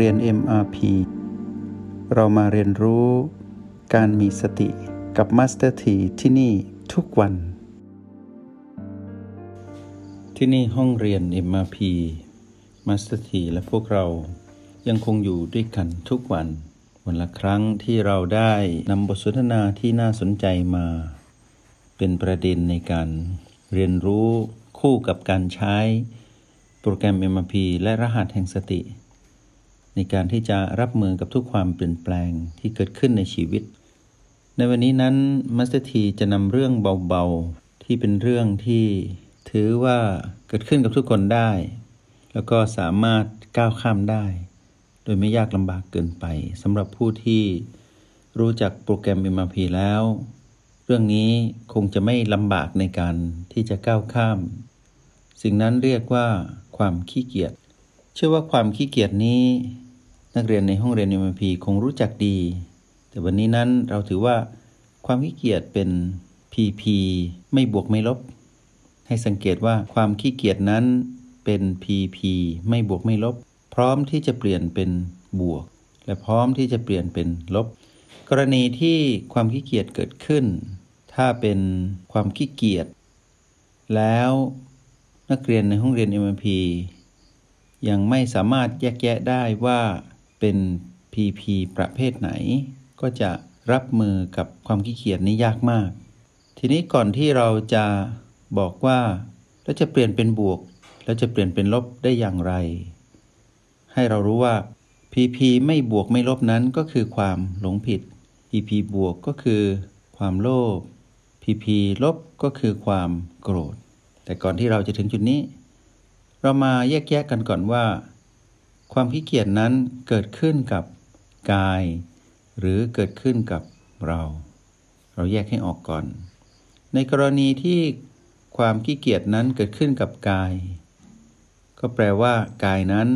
เรียน MRP เรามาเรียนรู้การมีสติกับ Master T ที่ที่นี่ทุกวัน ที่นี่ห้องเรียน MRP Master T และพวกเรายังคงอยู่ด้วยกันทุกวัน วันละครั้งที่เราได้นำบทสนทนาที่น่าสนใจมา เป็นประเด็นในการเรียนรู้คู่กับการใช้โปรแกรม MRP และรหัสแห่งสติ ในการที่จะรับมือกับทุกความเปลี่ยนแปลงที่เกิดขึ้นในชีวิต ในวันนี้นั้นมัสเตอร์ทีจะนำเรื่องเบาๆ ที่เป็นเรื่องที่ถือว่าเกิดขึ้นกับทุกคนได้ แล้วก็สามารถก้าวข้ามได้ โดยไม่ยากลำบากเกินไปสำหรับผู้ที่รู้จักโปรแกรม MRP แล้ว เรื่องนี้คงจะไม่ลำบากในการที่จะก้าวข้าม สิ่งนั้นเรียกว่าความขี้เกียจเชื่อว่าความขี้เกียจนี้ นักเรียนในห้องเรียน MP คงรู้จักดี แต่วันนี้นั้นเราถือว่าความขี้เกียจเป็น PP ไม่บวกไม่ลบ ให้สังเกตว่าความขี้เกียจนั้นเป็น PP ไม่บวกไม่ลบ พร้อมที่จะเปลี่ยนเป็นบวก และพร้อมที่จะเปลี่ยนเป็นลบ กรณีที่ความขี้เกียจเกิดขึ้น ถ้าเป็นความขี้เกียจแล้วนักเรียนในห้องเรียน MP ยังไม่สามารถแยกแยะได้ว่า เป็น PP ประเภทไหน ก็จะรับมือกับความขี้เกียจนี้ยากมาก ทีนี้ก่อนที่เราจะบอกว่าแล้วจะเปลี่ยนเป็นบวก แล้วจะเปลี่ยนเป็นลบได้อย่างไร ให้เรารู้ว่า PP ไม่บวกไม่ลบนั้นก็คือความหลงผิด PP บวกก็คือความโลภ PP ลบก็คือความโกรธ แต่ก่อนที่เราจะถึงจุดนี้ เรามาแยกแยะกันก่อนว่า ความขี้เกียจนั้นเกิดขึ้นกับกาย หรือเกิดขึ้นกับเรา เราแยกให้ออกก่อน ในกรณีที่ความขี้เกียจนั้นเกิดขึ้นกับกาย ก็แปลว่า กายนั้น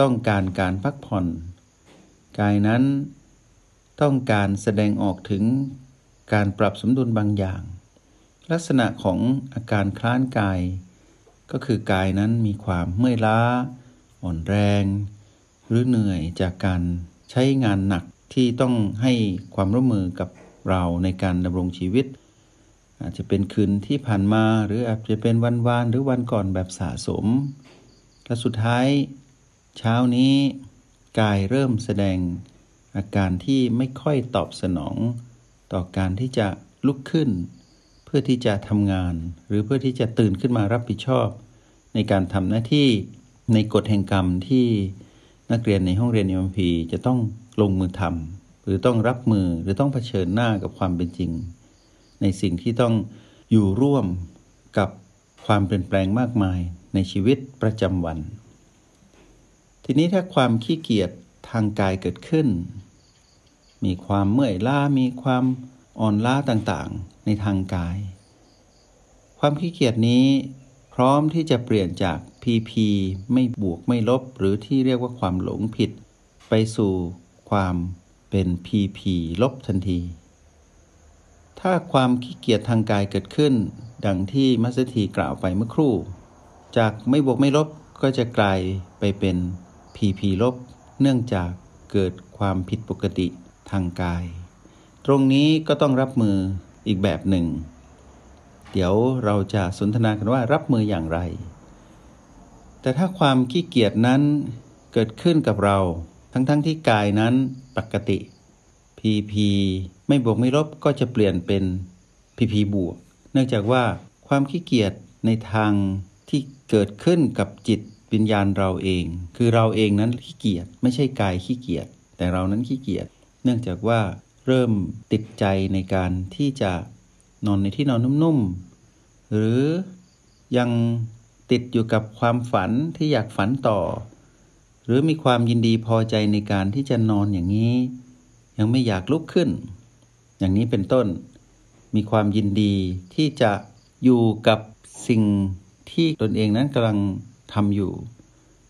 ต้องการการพักผ่อน กายนั้น ต้องการแสดงออกถึงการปรับสมดุลบางอย่าง ลักษณะของอาการคล้านกาย ก็คือกายนั้นมีความเมื่อยล้า อ่อนแรง หรือเหนื่อยจากการใช้งานหนักที่ต้องให้ความร่วมมือกับเราในการดำรงชีวิต อาจจะเป็นคืนที่ผ่านมาหรืออาจจะเป็นวันวานหรือวันก่อนแบบสะสม และสุดท้าย เช้านี้กายเริ่มแสดงอาการที่ไม่ค่อยตอบสนอง ต่อการที่จะลุกขึ้น เพื่อที่จะทำงาน หรือเพื่อที่จะตื่นขึ้นมารับผิดชอบ ในการทำหน้าที่ ในกฎแห่งกรรมที่นักเรียนในห้องเรียนเอ็มพีจะต้องลงมือทำหรือต้องรับมือหรือต้องเผชิญหน้ากับความเป็นจริง ในสิ่งที่ต้องอยู่ร่วมกับความเปลี่ยนแปลงมากมายในชีวิตประจำวัน ทีนี้ถ้าความขี้เกียจทางกายเกิดขึ้น มีความเมื่อยล้ามีความอ่อนล้าต่างๆ ในทางกาย ความขี้เกียจนี้ พร้อมที่จะเปลี่ยนจาก PP ไม่บวกไม่ลบ หรือที่เรียกว่าความหลงผิด ไปสู่ความเป็น PP ลบทันที ถ้าความขี้เกียจทางกายเกิดขึ้น ดังที่มัสถีกล่าวไปเมื่อครู่ จากไม่บวกไม่ลบก็จะกลายไปเป็น PP ลบ เนื่องจากเกิดความผิดปกติทางกาย ตรงนี้ก็ต้องรับมืออีกแบบหนึ่ง เดี๋ยวเราจะสนทนากันว่ารับมืออย่างไร แต่ถ้าความขี้เกียจนั้นเกิดขึ้นกับเรา ทั้งๆทที่กายนั้นปกติ PP ไม่บวกไม่ลบก็จะเปลี่ยนเป็น PP บวก เนื่องจากว่าความขี้เกียจในทางที่เกิดขึ้นกับจิตวิญญาณเราเอง คือเราเองนั้นขี้เกียจไม่ใช่กายขี้เกียจแต่เรานั้นขี้เกียจเนื่องจากว่าเริ่มติดใจในการที่จะ นอนในที่นอนนุ่มๆ หรือยังติดอยู่กับความฝันที่อยากฝันต่อ หรือมีความยินดีพอใจในการที่จะนอนอย่างนี้ ยังไม่อยากลุกขึ้น อย่างนี้เป็นต้น มีความยินดีที่จะอยู่กับสิ่งที่ตนเองนั้นกำลังทำอยู่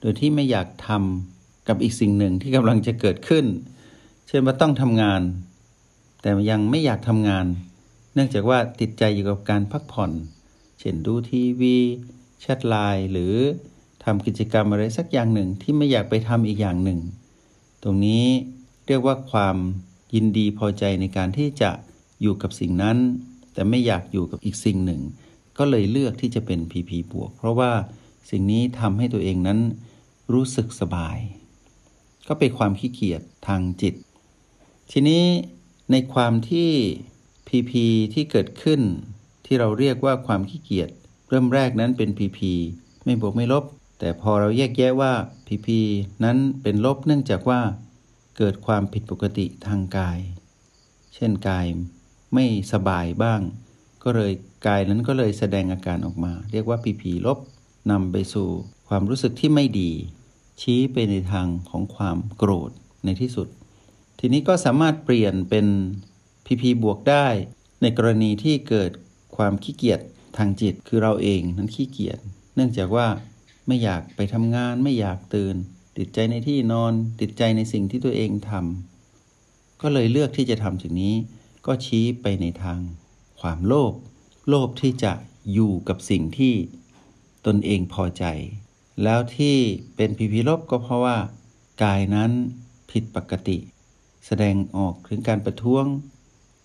โดยที่ไม่อยากทำกับอีกสิ่งหนึ่งที่กำลังจะเกิดขึ้น เช่นว่าต้องทำงาน แต่ยังไม่อยากทำงาน เนื่องจากว่าติดใจอยู่กับการพักผ่อน เช่นดูทีวีแชทไลน์หรือทำกิจกรรมอะไรสักอย่างหนึ่งที่ไม่อยากไปทำอีกอย่างหนึ่ง ตรงนี้เรียกว่าความยินดีพอใจในการที่จะอยู่กับสิ่งนั้น แต่ไม่อยากอยู่กับอีกสิ่งหนึ่ง ก็เลยเลือกที่จะเป็นพีพีบวก เพราะว่าสิ่งนี้ทำให้ตัวเองนั้นรู้สึกสบาย ก็เป็นความขี้เกียจทางจิต ทีนี้ในความที่ พีพีที่เกิดขึ้น ที่เราเรียกว่าความขี้เกียจเริ่มแรกนั้นเป็นพีพีไม่บวกไม่ลบ แต่พอเราแยกแยะว่าพีพีนั้นเป็นลบเนื่องจากว่า เกิดความผิดปกติทางกาย เช่นกายไม่สบายบ้าง ก็เลยกายนั้นก็เลยแสดงอาการออกมา เรียกว่าพีพีลบนำไปสู่ความรู้สึกที่ไม่ดี ชี้ไปในทางของความโกรธในที่สุด ทีนี้ก็สามารถเปลี่ยนเป็น พีพีบวกได้ ในกรณีที่เกิดความขี้เกียจทางจิตคือเราเองนั้นขี้เกียจเนื่องจากว่าไม่อยากไปทำงานไม่อยากตื่น ติดใจในที่นอน ติดใจในสิ่งที่ตัวเองทำก็เลยเลือกที่จะทำสิ่งนี้ ก็ชี้ไปในทาง ความโลภโลภที่จะอยู่กับสิ่งที่ตนเองพอใจ แล้วที่เป็นพีพีลบก็เพราะว่า กายนั้นผิดปกติ แสดงออกถึงการประท้วง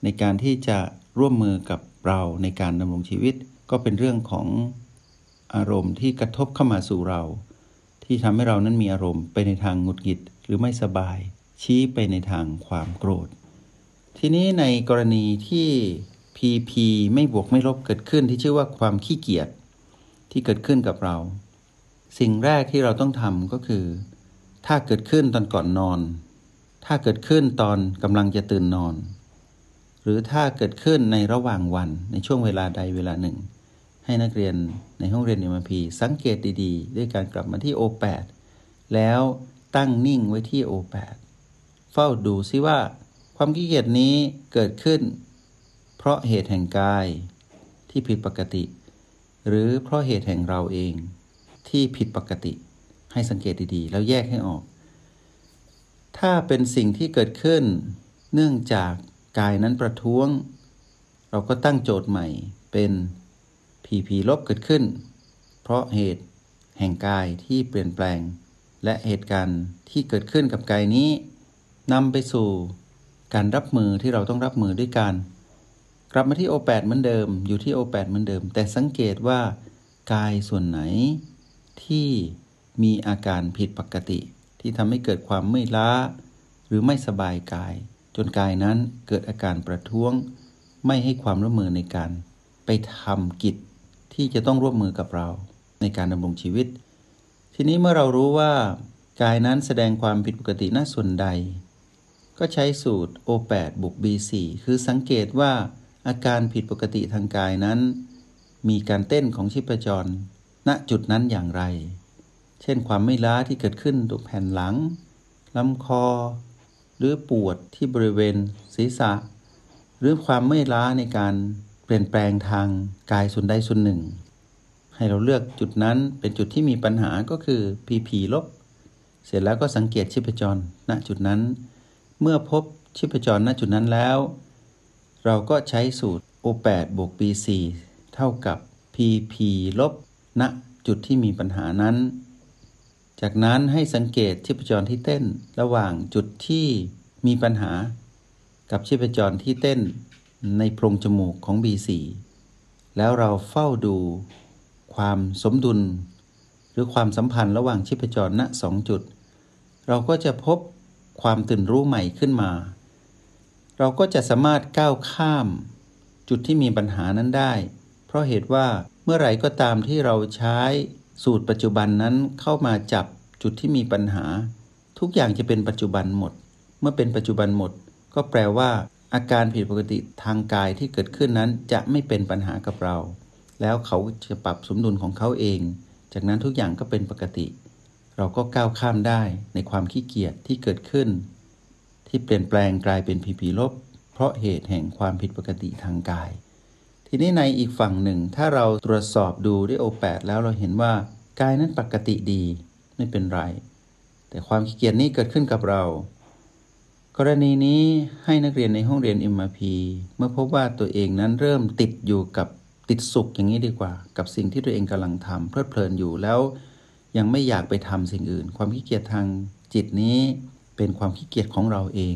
ในการที่จะร่วมมือกับเราในการดำรงชีวิต ก็เป็นเรื่องของอารมณ์ที่กระทบเข้ามาสู่เรา ที่ทำให้เรานั้นมีอารมณ์ไปในทางหงุดหงิดหรือไม่สบาย ชี้ไปในทางความโกรธ ทีนี้ในกรณีที่ PP ไม่บวกไม่ลบเกิดขึ้นที่ชื่อว่าความขี้เกียจที่เกิดขึ้นกับเรา สิ่งแรกที่เราต้องทำก็คือ ถ้าเกิดขึ้นตอนก่อนนอน ถ้าเกิดขึ้นตอนกำลังจะตื่นนอน หรือถ้าเกิดขึ้นในระหว่างวันในช่วงเวลาใดเวลาหนึ่ง ให้นักเรียนในห้องเรียน m ีสังเกตดีๆ ด้วยการกลับมาที่ O8 แล้วตั้งนิ่งไว้ที่ O8 เฝ้าดูซิว่า ความขี้เกียจนี้เกิดขึ้น เพราะเหตุแห่งกายที่ผิดปกติ หรือเพราะเหตุแห่งเราเองที่ผิดปกติ ให้สังเกตดีๆ แล้วแยกให้ออก ถ้าเป็นสิ่งที่เกิดขึ้น เนื่องจาก กายนั้นประท้วง เราก็ตั้งโจทย์ใหม่เป็นผีผีลบเกิดขึ้น เพราะเหตุแห่งกายที่เปลี่ยนแปลง และเหตุการณ์ที่เกิดขึ้นกับกายนี้นำไปสู่การรับมือที่เราต้องรับมือด้วยการกลับมาที่ O8 เหมือนเดิม อยู่ที่ O8 เหมือนเดิม แต่สังเกตว่ากายส่วนไหนที่มีอาการผิดปกติ ที่ทำให้เกิดความไม่ล้า หรือไม่สบายกาย จนกายนั้นเกิดอาการประท้วง ไม่ให้ความร่วมมือในการไปทำกิจที่จะต้องร่วมมือกับเราในการดำรงชีวิต ทีนี้เมื่อเรารู้ว่ากายนั้นแสดงความผิดปกติหน้าส่วนใด ก็ใช้สูตร O8 บวก B4 คือสังเกตว่าอาการผิดปกติทางกายนั้น มีการเต้นของชีพจร ณจุดนั้นอย่างไร เช่นความไม่ล้าที่เกิดขึ้นตรงแผ่นหลังลำคอ หรือปวดที่บริเวณศีรษะ หรือความไม่ล้าในการเปลี่ยนแปลงทางกายส่วนใดส่วนหนึ่ง ให้เราเลือกจุดนั้นเป็นจุดที่มีปัญหาก็คือพีพีลบ เสร็จแล้วก็สังเกตชีพจรณจุดนั้น เมื่อพบชีพจรณจุดนั้นแล้ว เราก็ใช้สูตร O8 บวก B4 เท่ากับ PP ลบณจุดที่มีปัญหานั้น จากนั้นให้สังเกตชีพจรที่เต้นระหว่างจุดที่ มีปัญหากับชีพจรที่เต้นในโพรงจมูกของ B4 แล้วเราเฝ้าดูความสมดุล หรือความสัมพันธ์ระหว่างชีพจรณสองจุด เราก็จะพบความตื่นรู้ใหม่ขึ้นมา เราก็จะสามารถก้าวข้าม จุดที่มีปัญหานั้นได้ เพราะเหตุว่าเมื่อไหร่ก็ตามที่เราใช้สูตรปัจจุบันนั้นเข้ามาจับจุดที่มีปัญหา ทุกอย่างจะเป็นปัจจุบันหมด เมื่อเป็นปัจจุบันหมด ก็แปลว่า อาการผิดปกติทางกายที่เกิดขึ้นนั้นจะไม่เป็นปัญหากับเรา แล้วเขาจะปรับสมดุลของเขาเอง จากนั้นทุกอย่างก็เป็นปกติ เราก็ก้าวข้ามได้ในความขี้เกียจที่เกิดขึ้น ที่เปลี่ยนแปลงกลายเป็นผีผีลบ เพราะเหตุแห่งความผิดปกติทางกาย ทีนี้ในอีกฝั่งหนึ่ง ถ้าเราตรวจสอบดูด้วยโอแปดแล้วเราเห็นว่ากายนั้นปกติดีไม่เป็นไร แต่ความขี้เกียจนี้เกิดขึ้นกับเรา กรณีนี้ให้นักเรียนในห้องเรียน MRP เมื่อพบว่าตัวเองนั้นเริ่มติดอยู่กับติดสุขอย่างนี้ดีกว่า กับสิ่งที่ตัวเองกำลังทำเพลิดเพลินอยู่แล้ว ยังไม่อยากไปทำสิ่งอื่น ความขี้เกียจทางจิตนี้เป็นความขี้เกียจของเราเอง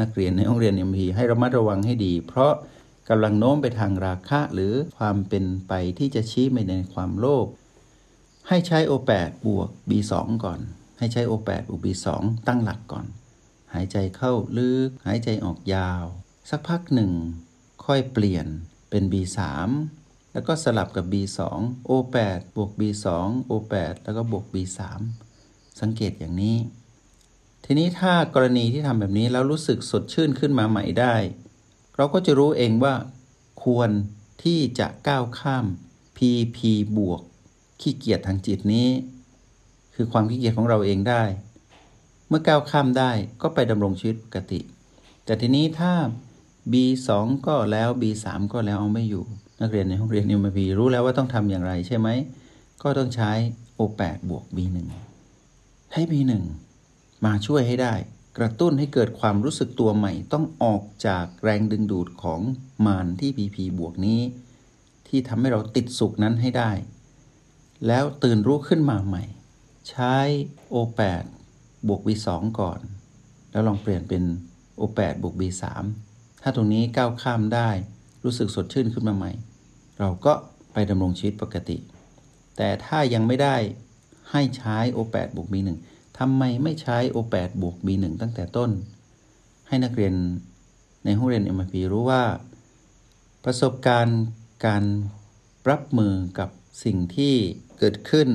นักเรียนในห้องเรียนเอ็มพีให้ระมัดระวังให้ดี เพราะกำลังโน้มไปทางราคะหรือความเป็นไปที่จะชี้ไปในความโลภให้ใช้ O8 บวก B2 ก่อน ให้ใช้ O8 บวก B2 ตั้งหลักก่อน หายใจเข้าลึก หายใจออกยาว สักพักหนึ่ง ค่อยเปลี่ยนเป็น B3 แล้วก็สลับกับ B2 O8 บวก B2 O8 แล้วก็บวก B3 สังเกตอย่างนี้ ทีนี้ถ้ากรณีที่ทำแบบนี้แล้วรู้สึกสดชื่นขึ้นมาใหม่ได้ เราก็จะรู้เองว่า ควรที่จะก้าวข้าม PP บวกขี้เกียจทางจิตนี้ คือความขี้เกียจของเราเองได้ เมื่อก้าวข้ามได้ก็ไปดำรงชีวิตปกติ แต่ทีนี้ถ้า B2 ก็แล้ว B3 ก็แล้วเอาไม่อยู่ นักเรียนในห้องเรียน MP รู้แล้วว่าต้องทำอย่างไรใช่ไหม ก็ต้องใช้ O8 บวก B1 ให้ B1 มาช่วยให้ได้ กระตุ้นให้เกิดความรู้สึกตัวใหม่ ต้องออกจากแรงดึงดูดของมารที่ PP บวกนี้ ที่ทำให้เราติดสุขนั้นให้ได้ แล้วตื่นรู้ขึ้นมาใหม่ ใช้ O8 บวก B2 ก่อน แล้วลองเปลี่ยนเป็น O8 บวก B3 ถ้าตรงนี้ก้าวข้ามได้รู้สึกสดชื่นขึ้นมาใหม่ เราก็ไปดำรงชีวิตปกติ แต่ถ้ายังไม่ได้ให้ใช้ O8 บวก B1 ทำไมไม่ใช้ O8 บวก B1 ตั้งแต่ต้น ให้นักเรียนในห้องเรียน MIP รู้ว่า ประสบการณ์การรับมือกับสิ่งที่เกิดขึ้น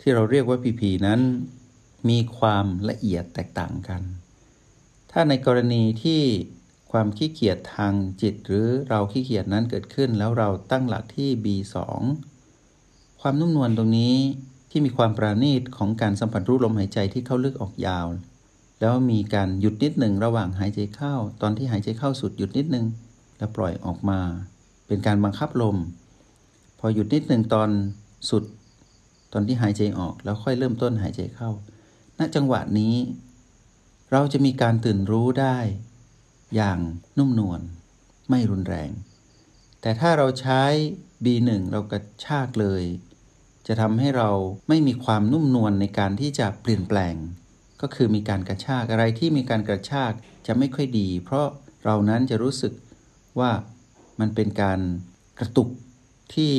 ที่เราเรียกว่า PP นั้น มีความละเอียดแตกต่างกัน ถ้าในกรณีที่ความขี้เกียจทางจิตหรือเราขี้เกียจนั้นเกิดขึ้น แล้วเราตั้งหลักที่ B2 ความนุ่มนวลตรงนี้ที่มีความปราณีตของการสัมผัสรู้ลมหายใจที่เข้าลึกออกยาว แล้วมีการหยุดนิดหนึ่งระหว่างหายใจเข้า ตอนที่หายใจเข้าสุดหยุดนิดหนึ่งแล้วปล่อยออกมา เป็นการบังคับลม พอหยุดนิดหนึ่งตอนสุด ตอนที่หายใจออกแล้วค่อยเริ่มต้นหายใจเข้า จังหวะนี้ เราจะมีการตื่นรู้ได้ อย่างนุ่มนวลไม่รุนแรง แต่ถ้าเราใช้ B1 เรากระชากเลย จะทำให้เราไม่มีความนุ่มนวลในการที่จะเปลี่ยนแปลง ก็คือมีการกระชากอะไรที่มีการกระชากจะไม่ค่อยดี เพราะเรานั้นจะรู้สึกว่ามันเป็นการกระตุกที่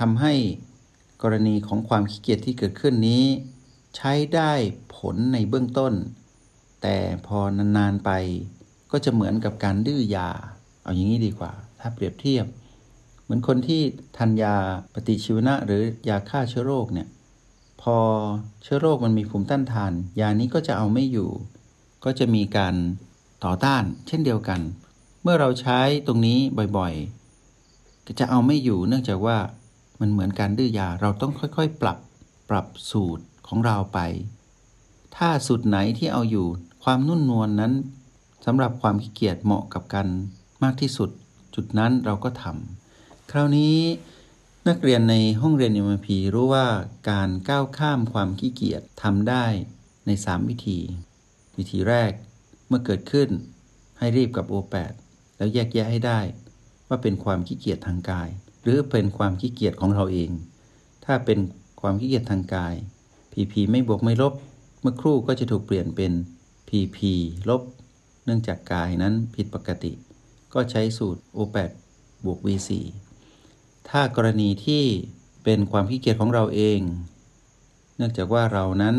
ทำให้กรณีของความขี้เกียจที่เกิดขึ้นนี้ ใช้ได้ผลในเบื้องต้น แต่พอนานๆไปก็จะเหมือนกับการดื้อยา เอาอย่างนี้ดีกว่า ถ้าเปรียบเทียบ เหมือนคนที่ทานยาปฏิชีวนะ หรือยาฆ่าเชื้อโรคเนี่ยพอเชื้อโรคมันมีภูมิต้านทาน ยานี้ก็จะเอาไม่อยู่ ก็จะมีการต่อต้านเช่นเดียวกัน เมื่อเราใช้ตรงนี้บ่อยๆ ก็จะเอาไม่อยู่เนื่องจากว่ามันเหมือนการดื้อยาเราต้องค่อยๆ ปรับปรับสูตร ของเราไป ถ้าสูตรไหนที่เอาอยู่ความนุ่นนวลนนั้นสำหรับความขี้เกียจเหมาะกับกันมากที่สุด จุดนั้นเราก็ทำคราวนี้นักเรียนในห้องเรียน m พีรู้ว่าการก้าวข้ามความขี้เกียจทำได้ใน 3 วิธี วิธีแรกเมื่อเกิดขึ้นให้รีบกับ O8 แล้วแยกแยะให้ได้ ว่าเป็นความขี้เกียจทางกาย หรือเป็นความขี้เกียจของเราเอง ถ้าเป็นความขี้เกียจทางกาย PP ไม่บวกไม่ลบ เมื่อครู่ก็จะถูกเปลี่ยนเป็น PP ลบ เนื่องจากกายนั้นผิดปกติ ก็ใช้สูตร O8 บวก V4 ถ้ากรณีที่เป็นความขี้เกียจของเราเอง เนื่องจากว่าเรานั้น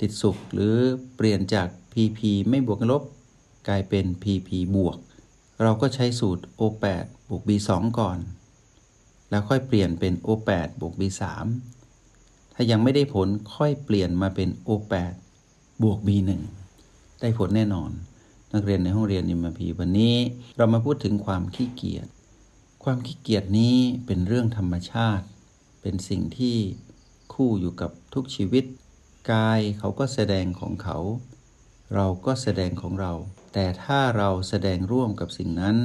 ติดสุขหรือเปลี่ยนจาก PP ไม่บวกลบ กลายเป็น PP บวก เราก็ใช้สูตร O8 บวก B2 ก่อน แล้วค่อยเปลี่ยนเป็น O8 บวก B3 ถ้ายังไม่ได้ผลค่อยเปลี่ยนมาเป็น O8 บวก B1 ได้ผลแน่นอน นักเรียนในห้องเรียนอิมพีวันนี้เรามาพูดถึงความขี้เกียจความขี้เกียจนี้เป็นเรื่องธรรมชาติ เป็นสิ่งที่คู่อยู่กับทุกชีวิต กายเขาก็แสดงของเขา เราก็แสดงของเรา แต่ถ้าเราแสดงร่วมกับสิ่งนั้น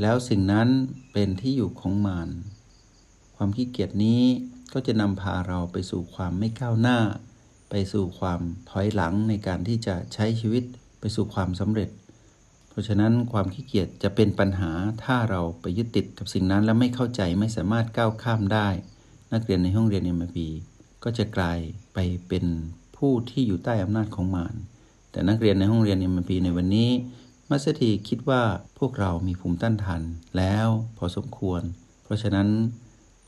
แล้วสิ่งนั้นเป็นที่อยู่ของมารความขี้เกียจนี้ ก็จะนำพาเราไปสู่ความไม่ก้าวหน้า ไปสู่ความถอยหลังในการที่จะใช้ชีวิตไปสู่ความสำเร็จ เพราะฉะนั้นความขี้เกียจจะเป็นปัญหาถ้าเราไปยึดติดกับสิ่งนั้น และไม่เข้าใจไม่สามารถก้าวข้ามได้ นักเรียนในห้องเรียนเอ็มพีก็จะกลายไปเป็นผู้ที่อยู่ใต้อำนาจของมารแต่นักเรียนในห้องเรียนเอ็มพีในวันนี้มัสถีคิดว่าพวกเรามีภูมิต้านทานแล้วพอสมควร เพราะฉะนั้น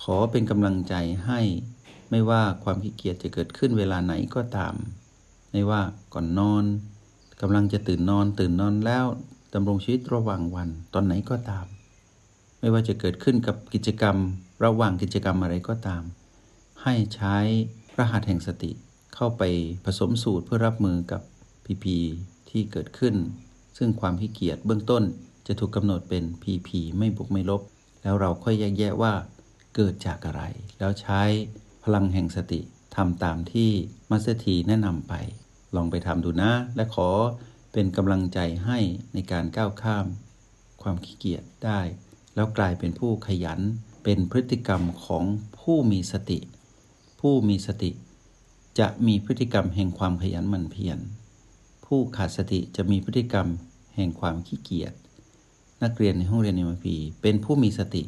ขอเป็นกำลังใจให้ไม่ว่าความขี้เกียจจะเกิดขึ้นเวลาไหนก็ตาม ไม่ว่าก่อนนอนกำลังจะตื่นนอนตื่นนอนแล้วดำรงชีวิตระหว่างวันตอนไหนก็ตาม ไม่ว่าจะเกิดขึ้นกับกิจกรรม ระหว่างกิจกรรมอะไรก็ตาม ให้ใช้รหัสแห่งสติเข้าไปผสมสูตรเพื่อรับมือกับพีพีที่เกิดขึ้น ซึ่งความขี้เกียจเบื้องต้นจะถูกกำหนดเป็น PP ไม่บวกไม่ลบ แล้วเราค่อยแยกแยะว่า เกิดจากอะไร แล้วใช้พลังแห่งสติทำตามที่มัสเตอรีแนะนำไป ลองไปทำดูนะ และขอเป็นกำลังใจให้ในการก้าวข้าม ความขี้เกียจได้ แล้วกลายเป็นผู้ขยันเป็นพฤติกรรมของผู้มีสติ ผู้มีสติ จะมีพฤติกรรมแห่งความขยันหมั่นเพียรผู้ขาดสติจะมีพฤติกรรมแห่งความขี้เกียจนักเรียนในห้องเรียนเอ็มพีเป็นผู้มีสติ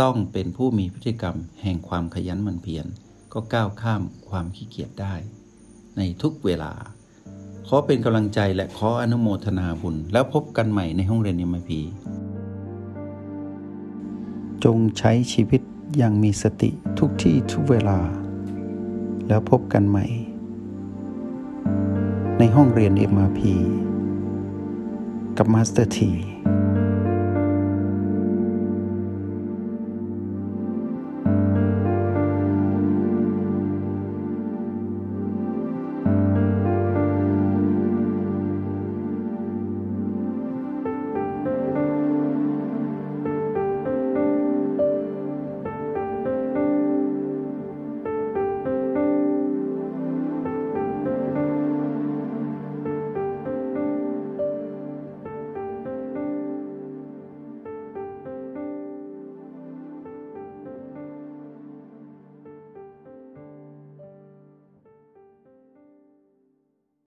ต้องเป็นผู้มีพฤติกรรมแห่งความขยันหมั่นเพียรก็ก้าวข้ามความขี้เกียจได้ ในทุกเวลา ขอเป็นกำลังใจและขออนุโมทนาบุญ แล้วพบกันใหม่ในห้องเรียนเอ็มพีจงใช้ชีวิตอย่างมีสติทุกที่ทุกเวลา แล้วพบกันใหม่ ในห้องเรียน MRP กับมาสเตอร์ที